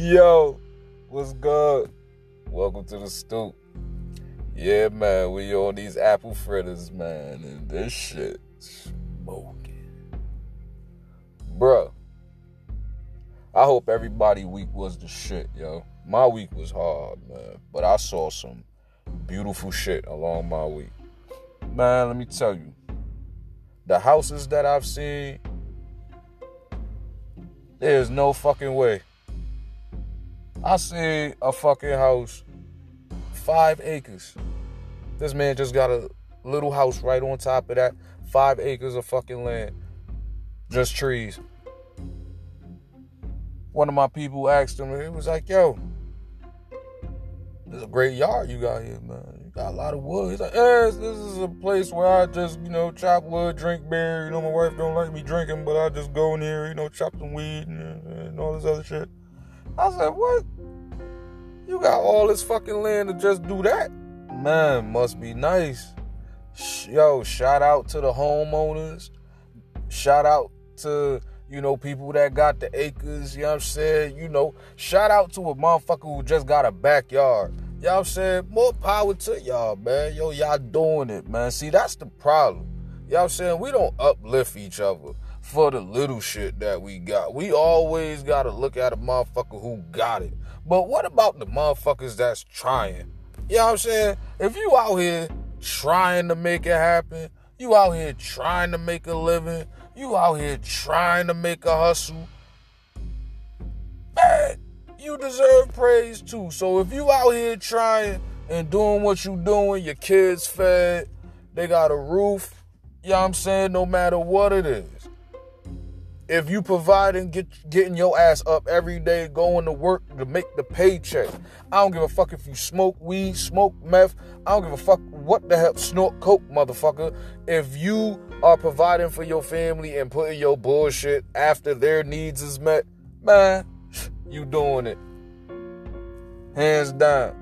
Yo, what's good? Welcome to the stoop. Yeah, man, we on these apple fritters, man, and this shit smoking. Bruh, I hope everybody week was the shit, yo. My week was hard, man, but I saw some beautiful shit along my week. Man, let me tell you, the houses that I've seen, there's no fucking way. I see a fucking house, five acres. This man just got a little house right on top of that, five acres of fucking land, just trees. One of my people asked him, he was like, yo, this is a great yard you got here, man. You got a lot of wood. He's like, yes, this is a place where I just, you know, chop wood, drink beer. You know, my wife don't like me drinking, but I just go in here, you know, chop some weed and, and all this other shit. I said, what? You got all this fucking land to just do that? Man, must be nice. Yo, shout out to the homeowners. Shout out to, you know, people that got the acres, you know what I'm saying? You know, shout out to a motherfucker who just got a backyard. You know what I'm saying? More power to y'all, man. Yo, y'all doing it, man. See, that's the problem. You know what I'm saying? We don't uplift each other for the little shit that we got. We always got to look at a motherfucker who got it. But what about the motherfuckers that's trying? You know what I'm saying? If you out here trying to make it happen, you out here trying to make a living, you out here trying to make a hustle, man, you deserve praise too. So if you out here trying and doing what you doing, your kids fed, they got a roof, you know what I'm saying? No matter what it is if you providing get getting your ass up every day going to work to make the paycheck. I don't give a fuck if you smoke weed smoke meth. I don't give a fuck what the hell snort coke motherfucker. If you are providing for your family and putting your bullshit after their needs is met man you doing it. Hands down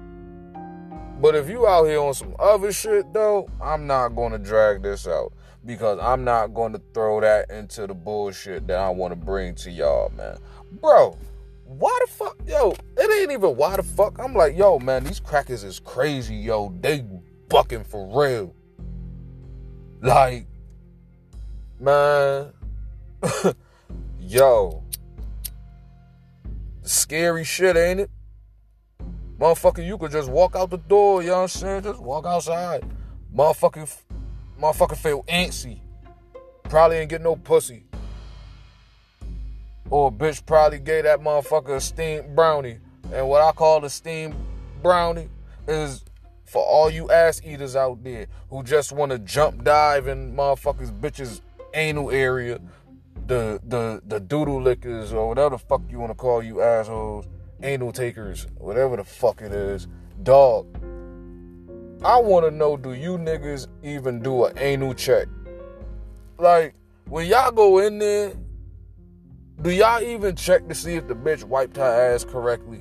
but if you out here on some other shit though i'm not gonna drag this out because I'm not going to throw that into the bullshit that I want to bring to y'all, man. Bro, why the fuck, yo, it ain't even why the fuck. I'm like, yo, man, these crackers is crazy, yo. They bucking for real. Like, man, yo, scary shit, ain't it? Motherfucker, you could just walk out the door, you know what I'm saying? Just walk outside. Motherfucker, Motherfucker feel antsy. Probably ain't get no pussy. Or bitch probably gave that motherfucker a steamed brownie. And what I call a steamed brownie is for all you ass eaters out there who just want to jump dive in motherfuckers bitches anal area, the the the doodle lickers or whatever the fuck you want to call you assholes, anal takers, whatever the fuck it is, dog. I want to know do you niggas even do an anal check? Like, when y'all go in there, do y'all even check to see if the bitch wiped her ass correctly?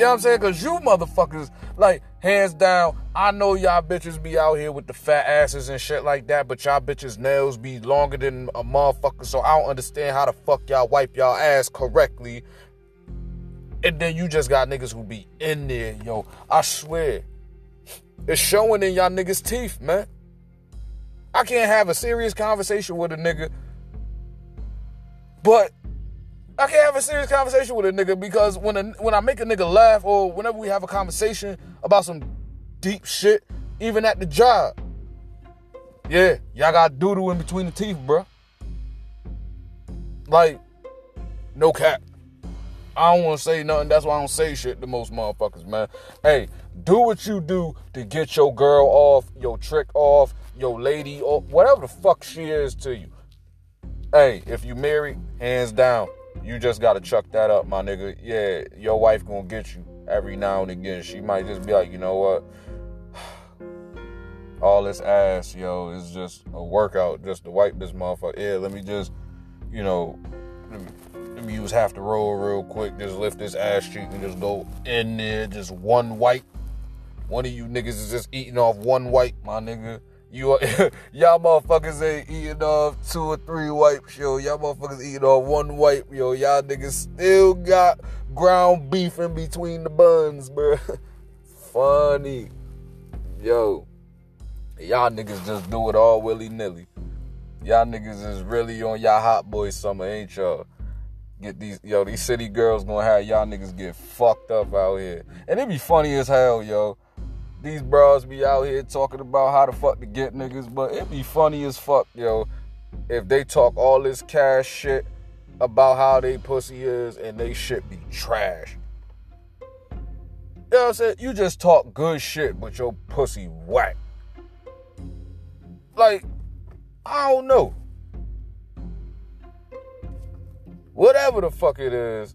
You know what I'm saying? Cause you motherfuckers, like, hands down, I know y'all bitches be out here with the fat asses and shit like that, but y'all bitches nails be longer than a motherfucker, so I don't understand how the fuck y'all wipe y'all ass correctly. And then you just got niggas who be in there, yo. I swear, it's showing in y'all niggas' teeth, man. I can't have a serious conversation with a nigga, but I can't have a serious conversation with a nigga because when a, when I make a nigga laugh or whenever we have a conversation about some deep shit, even at the job, yeah, y'all got doodle in between the teeth, bro. Like, no cap. I don't want to say nothing. That's why I don't say shit to most motherfuckers, man. Hey, do what you do to get your girl off, your trick off, your lady or whatever the fuck she is to you. Hey, if you married, hands down, you just gotta chuck that up, my nigga. Yeah, your wife gonna get you every now and again. She might just be like, you know what? All this ass, yo, is just a workout just to wipe this motherfucker. Yeah, let me just, you know, let me, use half the roll real quick. Just lift this ass cheek and just go in there, just one wipe one of you niggas is just eating off one white, my nigga. You y'all motherfuckers ain't eating off two or three wipes, yo. Y'all motherfuckers eating off one wipe, yo. Y'all niggas still got ground beef in between the buns, bro. Funny. Yo. Y'all niggas just do it all willy-nilly. Y'all niggas is really on y'all hot boy summer, ain't y'all? Get these yo, these city girls gonna have y'all niggas get fucked up out here. And it be funny as hell, yo these bros be out here talking about how the fuck to get niggas, but it be funny as fuck, yo, if they talk all this cash shit about how they pussy is and they shit be trash. You know what I'm saying? You just talk good shit, but your pussy whack. Like, I don't know. Whatever the fuck it is,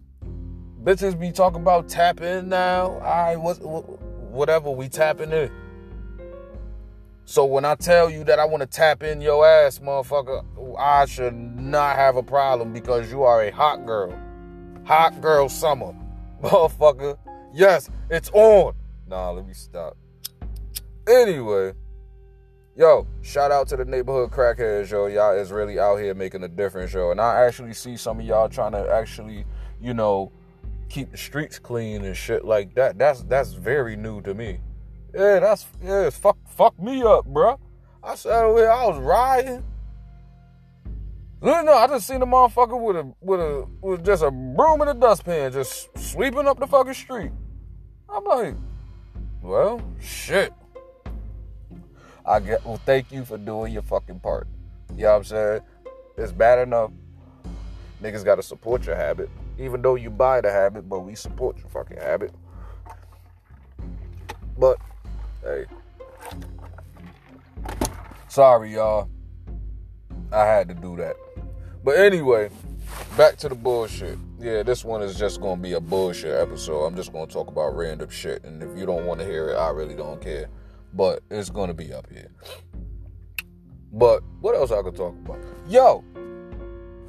bitches be talking about tapping now. I was whatever we tapping in. So when I tell you that I want to tap in your ass, motherfucker, I should not have a problem because you are a hot girl. Hot girl summer. Motherfucker. Yes, it's on. Nah, let me stop. Anyway, yo, shout out to the neighborhood crackheads, yo. Y'all is really out here making a difference, yo. And I actually see some of y'all trying to actually, you know, keep the streets clean and shit like that. That's that's very new to me. Yeah, that's yeah, fuck fuck me up, bro. I sat over here, I was riding. No, no, I just seen a motherfucker with a with a with just a broom and a dustpan just sweeping up the fucking street. I'm like, well, shit. I get well, thank you for doing your fucking part. You know what I'm saying? It's bad enough. Niggas gotta support your habit. Even though you buy the habit, but we support your fucking habit. But hey. Sorry, y'all. I had to do that. But anyway, back to the bullshit. Yeah, this one is just gonna be a bullshit episode. I'm just gonna talk about random shit. And if you don't want to hear it, I really don't care. But it's gonna be up here. But what else I could talk about? Yo,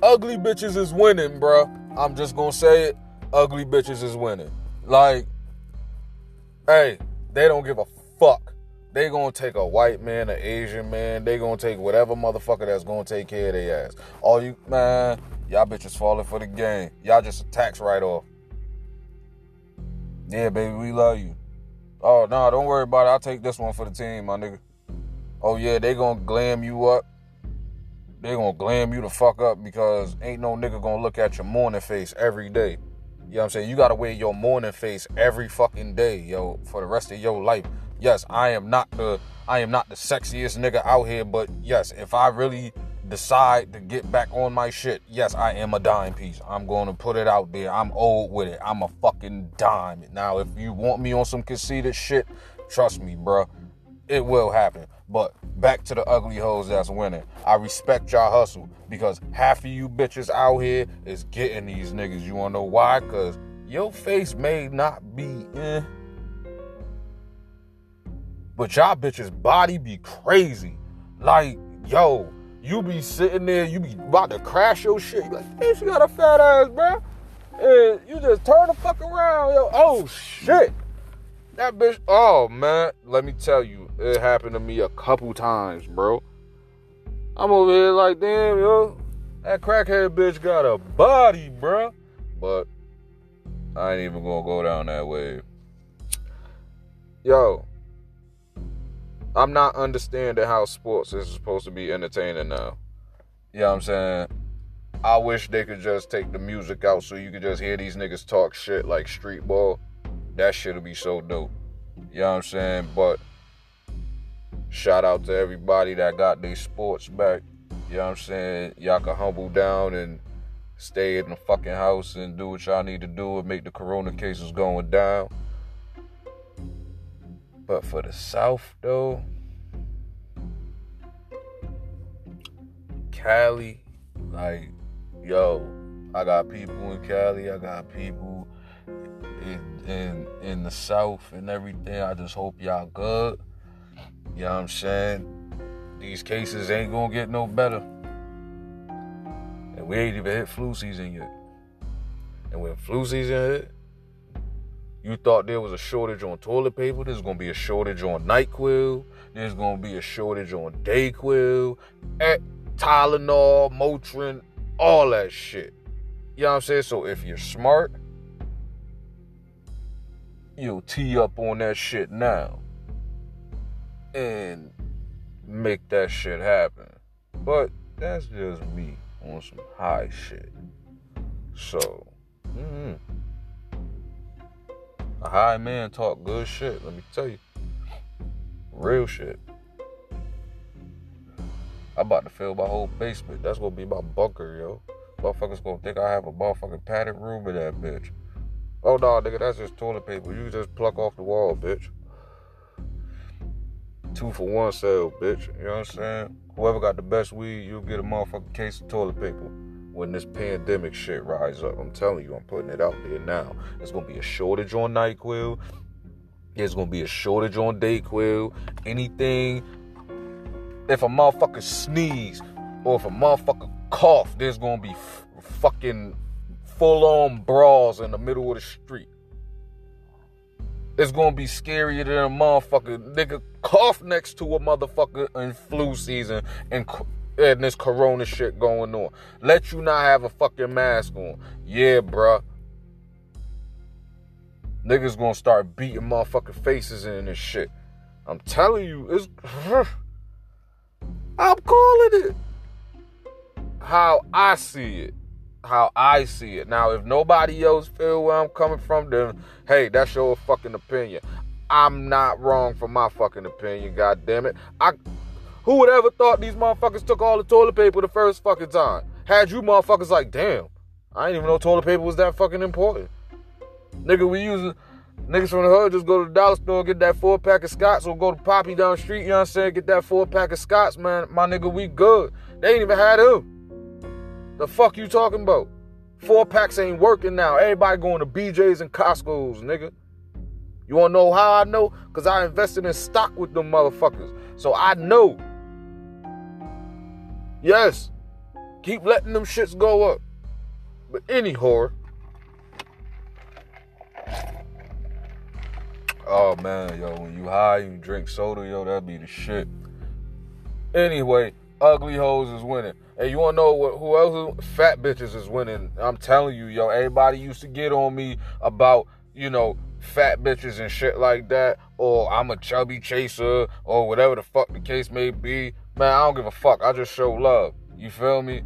ugly bitches is winning, bruh. I'm just gonna say it. Ugly bitches is winning. Like, hey, they don't give a fuck. They gonna take a white man, an Asian man. They gonna take whatever motherfucker that's gonna take care of their ass. All you man, y'all bitches falling for the game. Y'all just a tax write off. Yeah, baby, we love you. Oh no, nah, don't worry about it. I'll take this one for the team, my nigga. Oh yeah, they gonna glam you up they gonna glam you the fuck up because ain't no nigga gonna look at your morning face every day. You know what I'm saying? You gotta wear your morning face every fucking day, yo, for the rest of your life. Yes, I am not the I am not the sexiest nigga out here, but yes, if I really decide to get back on my shit, yes, I am a dime piece. I'm gonna put it out there. I'm old with it. I'm a fucking dime. Now, if you want me on some conceited shit, trust me, bro, it will happen. But back to the ugly hoes that's winning. I respect y'all hustle because half of you bitches out here is getting these niggas. You wanna know why? Cause your face may not be eh. But y'all bitches body be crazy. Like, yo, you be sitting there, you be about to crash your shit. You like, hey, she got a fat ass, bro. And you just turn the fuck around, yo. Oh shit. That bitch, oh man, let me tell you, it happened to me a couple times, bro. I'm over here like, damn, yo, that crackhead bitch got a body, bro. But I ain't even gonna go down that way. Yo, I'm not understanding how sports is supposed to be entertaining now. You know what I'm saying? I wish they could just take the music out so you could just hear these niggas talk shit like street ball. That shit'll be so dope. You know what I'm saying? But shout out to everybody that got their sports back. You know what I'm saying? Y'all can humble down and stay in the fucking house and do what y'all need to do and make the corona cases going down. But for the South though, Cali, like, yo, I got people in Cali, I got people in, in in the South and everything. I just hope y'all good. You know what I'm saying? These cases ain't gonna get no better. And we ain't even hit flu season yet. And when flu season hit, You thought there was a shortage on toilet paper. There's gonna be a shortage on NyQuil. There's gonna be a shortage on Dayquil, Tylenol, Motrin, all that shit. You know what I'm saying? So if you're smart, you'll tee up on that shit now and make that shit happen. But that's just me on some high shit. So, mm-hmm. High man talk good shit, let me tell you. Real shit. I'm about to fill my whole basement. That's gonna be my bunker, yo. Motherfuckers gonna think I have a motherfucking padded room in that bitch. Oh no, nigga, that's just toilet paper. You just pluck off the wall, bitch. Two for one sale, bitch. You know what I'm saying? Whoever got the best weed, you'll get a motherfucking case of toilet paper when this pandemic shit rise up. I'm telling you, I'm putting it out there now. There's gonna be a shortage on NyQuil. There's gonna be a shortage on Dayquil. Anything. If a motherfucker sneeze or if a motherfucker cough, there's gonna be f- fucking full on brawls in the middle of the street. It's gonna be scarier than a motherfucker. Nigga cough next to a motherfucker in flu season and and this corona shit going on. Let you not have a fucking mask on. Yeah, bruh. Niggas gonna start beating motherfucking faces in this shit. I'm telling you, it's. I'm calling it how I see it. How I see it. Now, if nobody else feel where I'm coming from, then hey, that's your fucking opinion. I'm not wrong for my fucking opinion, god damn it. I who would ever thought these motherfuckers took all the toilet paper the first fucking time? Had you motherfuckers like, damn, I didn't even know toilet paper was that fucking important. Nigga, we using niggas from the hood just go to the dollar store, get that four pack of Scott's, or go to Poppy down the street, you know what I'm saying? Get that four pack of Scott's, man. My nigga, we good. They ain't even had them. The fuck you talking about? Four packs ain't working now. Everybody going to BJ's and Costco's, nigga. You wanna know how I know? Cause I invested in stock with them motherfuckers. So I know. Yes. Keep letting them shits go up. But any whore. Oh man, yo, when you high, you drink soda, yo, that'd be the shit. Anyway, ugly hoes is winning. Hey, you wanna know what who else fat bitches is winning? I'm telling you, yo, everybody used to get on me about, you know, fat bitches and shit like that, or I'm a chubby chaser, or whatever the fuck the case may be. Man, I don't give a fuck. I just show love. You feel me?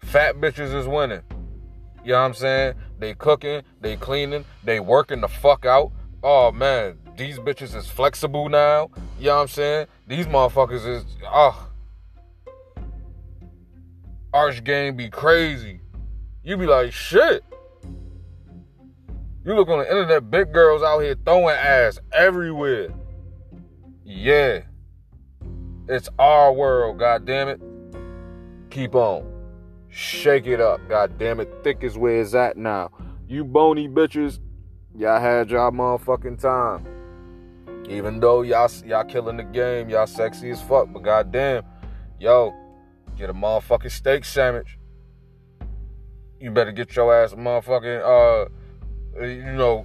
Fat bitches is winning. You know what I'm saying? They cooking, they cleaning, they working the fuck out. Oh man, these bitches is flexible now. You know what I'm saying? These motherfuckers is, oh, arch game be crazy. You be like, shit. You look on the internet, big girls out here throwing ass everywhere. Yeah. It's our world, god damn it. Keep on. Shake it up, god damn it. Thick is where it's at now. You bony bitches, y'all had y'all motherfucking time. Even though y'all y'all killing the game, y'all sexy as fuck, but goddamn, yo, Get a motherfucking steak sandwich. You better get your ass motherfucking uh you know,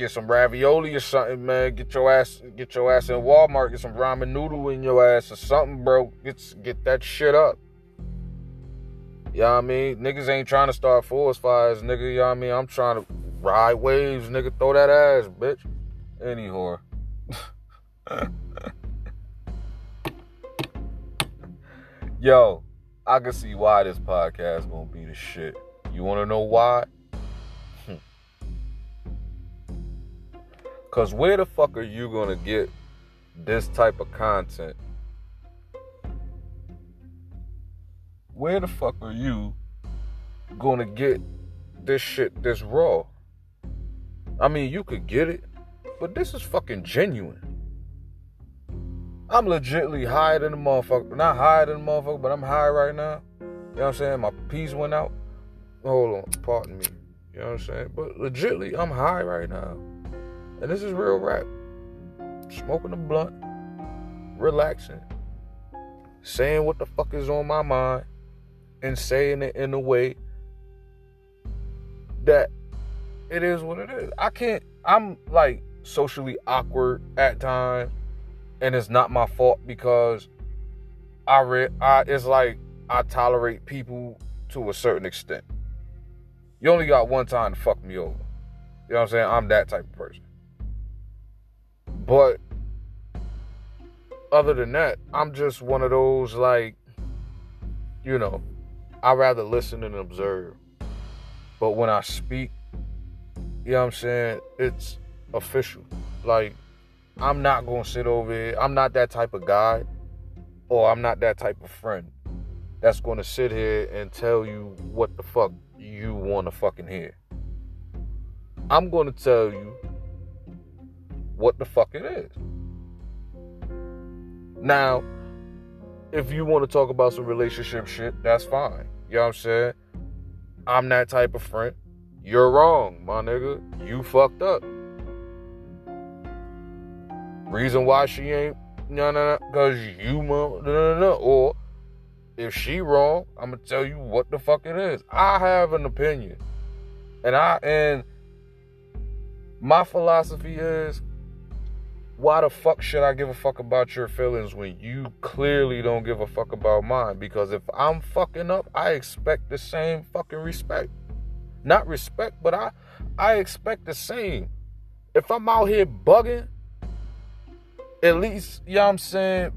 get some ravioli or something, man. Get your ass get your ass in Walmart, get some ramen noodle in your ass or something, bro. Get get that shit up. You know what I mean? Niggas ain't trying to start forest fires, nigga. You know what I mean? I'm trying to ride waves, nigga. Throw that ass, bitch. Any whore. Yo, I can see why this podcast gonna be the shit. You wanna know why? Cause where the fuck are you gonna get this type of content? Where the fuck are you gonna get this shit this raw? I mean, you could get it, but this is fucking genuine. I'm legitly higher than the motherfucker. Not higher than the motherfucker, but I'm high right now. You know what I'm saying? My piece went out. Hold on, pardon me. You know what I'm saying? But legitly, I'm high right now. And this is real rap. Smoking a blunt, relaxing, saying what the fuck is on my mind, and saying it in a way that it is what it is. I can't I'm like socially awkward at times, and it's not my fault because I read I it's like I tolerate people to a certain extent. You only got one time to fuck me over. You know what I'm saying? I'm that type of person. But other than that, I'm just one of those like, you know, I rather listen and observe. But when I speak, you know what I'm saying? It's official. Like, I'm not gonna sit over here. I'm not that type of guy, or I'm not that type of friend that's gonna sit here and tell you what the fuck you wanna fucking hear. I'm gonna tell you what the fuck it is. Now, if you want to talk about some relationship shit, that's fine. You know what I'm saying? I'm that type of friend. You're wrong, my nigga. You fucked up. Reason why she ain't no no no because you no no no or if she wrong, I'm gonna tell you what the fuck it is. I have an opinion. And I and my philosophy is why the fuck should I give a fuck about your feelings when you clearly don't give a fuck about mine? Because if I'm fucking up, I expect the same fucking respect. Not respect, but I I expect the same. If I'm out here bugging, at least, you know what I'm saying?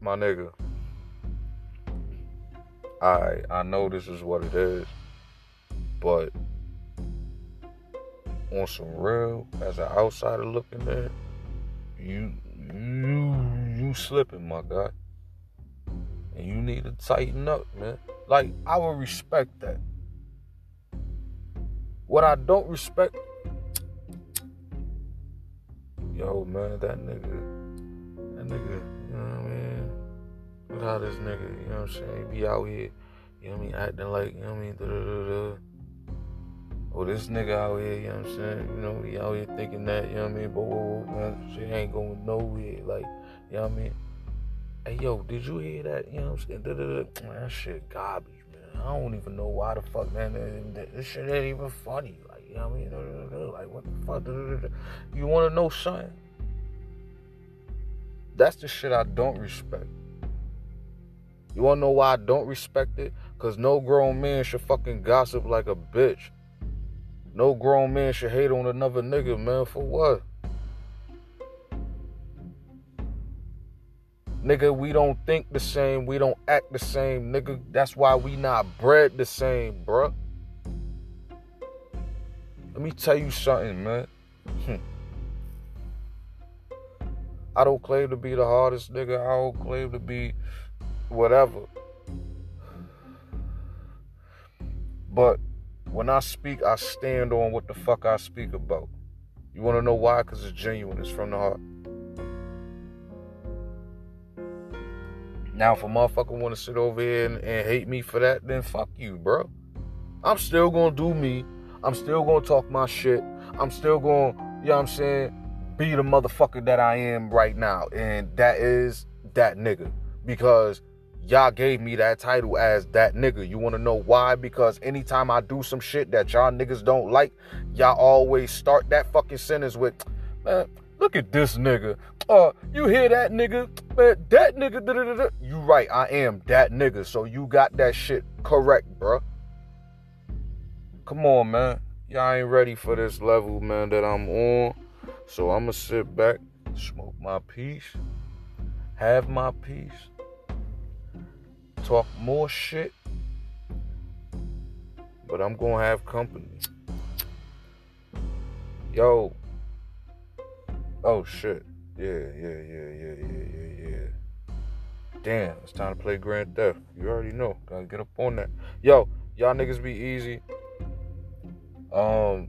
My nigga. I I know this is what it is, but on some real, as an outsider looking in, you you you slipping, my guy. And you need to tighten up, man. Like I will respect that. What I don't respect, yo, man, that nigga, that nigga, you know what I mean? Look how this nigga, you know what I'm saying, be out here, you know what I mean, acting like, you know what I mean, da da da da oh, this nigga out here, you know what I'm saying? You know, he out here thinking that, you know what I mean? But whoa, whoa, man, shit ain't going nowhere. Like, you know what I mean? Hey, yo, did you hear that? You know what I'm saying? Man, that shit garbage, man. I don't even know why the fuck, man. This shit ain't even funny. Like, you know what I mean? Like, what the fuck? You want to know something? That's the shit I don't respect. You wanna know why I don't respect it? Cause no grown man should fucking gossip like a bitch. No grown man should hate on another nigga, man. For what? Nigga, we don't think the same. We don't act the same, nigga. That's why we not bred the same, bruh. Let me tell you something, man. Hmm. I don't claim to be the hardest nigga. I don't claim to be whatever. But when I speak, I stand on what the fuck I speak about. You want to know why? Because it's genuine. It's from the heart. Now, if a motherfucker want to sit over here and, and, hate me for that, then fuck you, bro. I'm still going to do me. I'm still going to talk my shit. I'm still going, you know what I'm saying, be the motherfucker that I am right now. And that is that nigga. Because y'all gave me that title as that nigga. You wanna know why? Because anytime I do some shit that y'all niggas don't like, y'all always start that fucking sentence with, man, look at this nigga. Uh, you hear that nigga? Man, that nigga, da, da, da. you right, I am that nigga. So you got that shit correct, bro. Come on, man. Y'all ain't ready for this level, man, that I'm on. So I'ma sit back, smoke my piece, have my peace talk more shit, but I'm gonna have company. Yo. Oh shit. Yeah, yeah, yeah, yeah, yeah, yeah, yeah. Damn, it's time to play Grand Theft. You already know. Gotta get up on that. Yo, y'all niggas be easy. Um,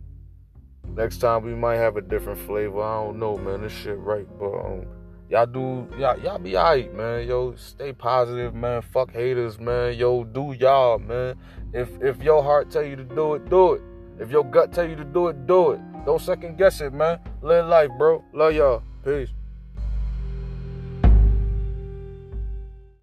next time we might have a different flavor. I don't know, man. This shit right, but um Y'all do y'all y'all be alright, man. Yo, stay positive, man. Fuck haters, man. Yo, do y'all, man. If if your heart tell you to do it, do it. If your gut tell you to do it, do it. Don't second guess it, man. Live life, bro. Love y'all. Peace.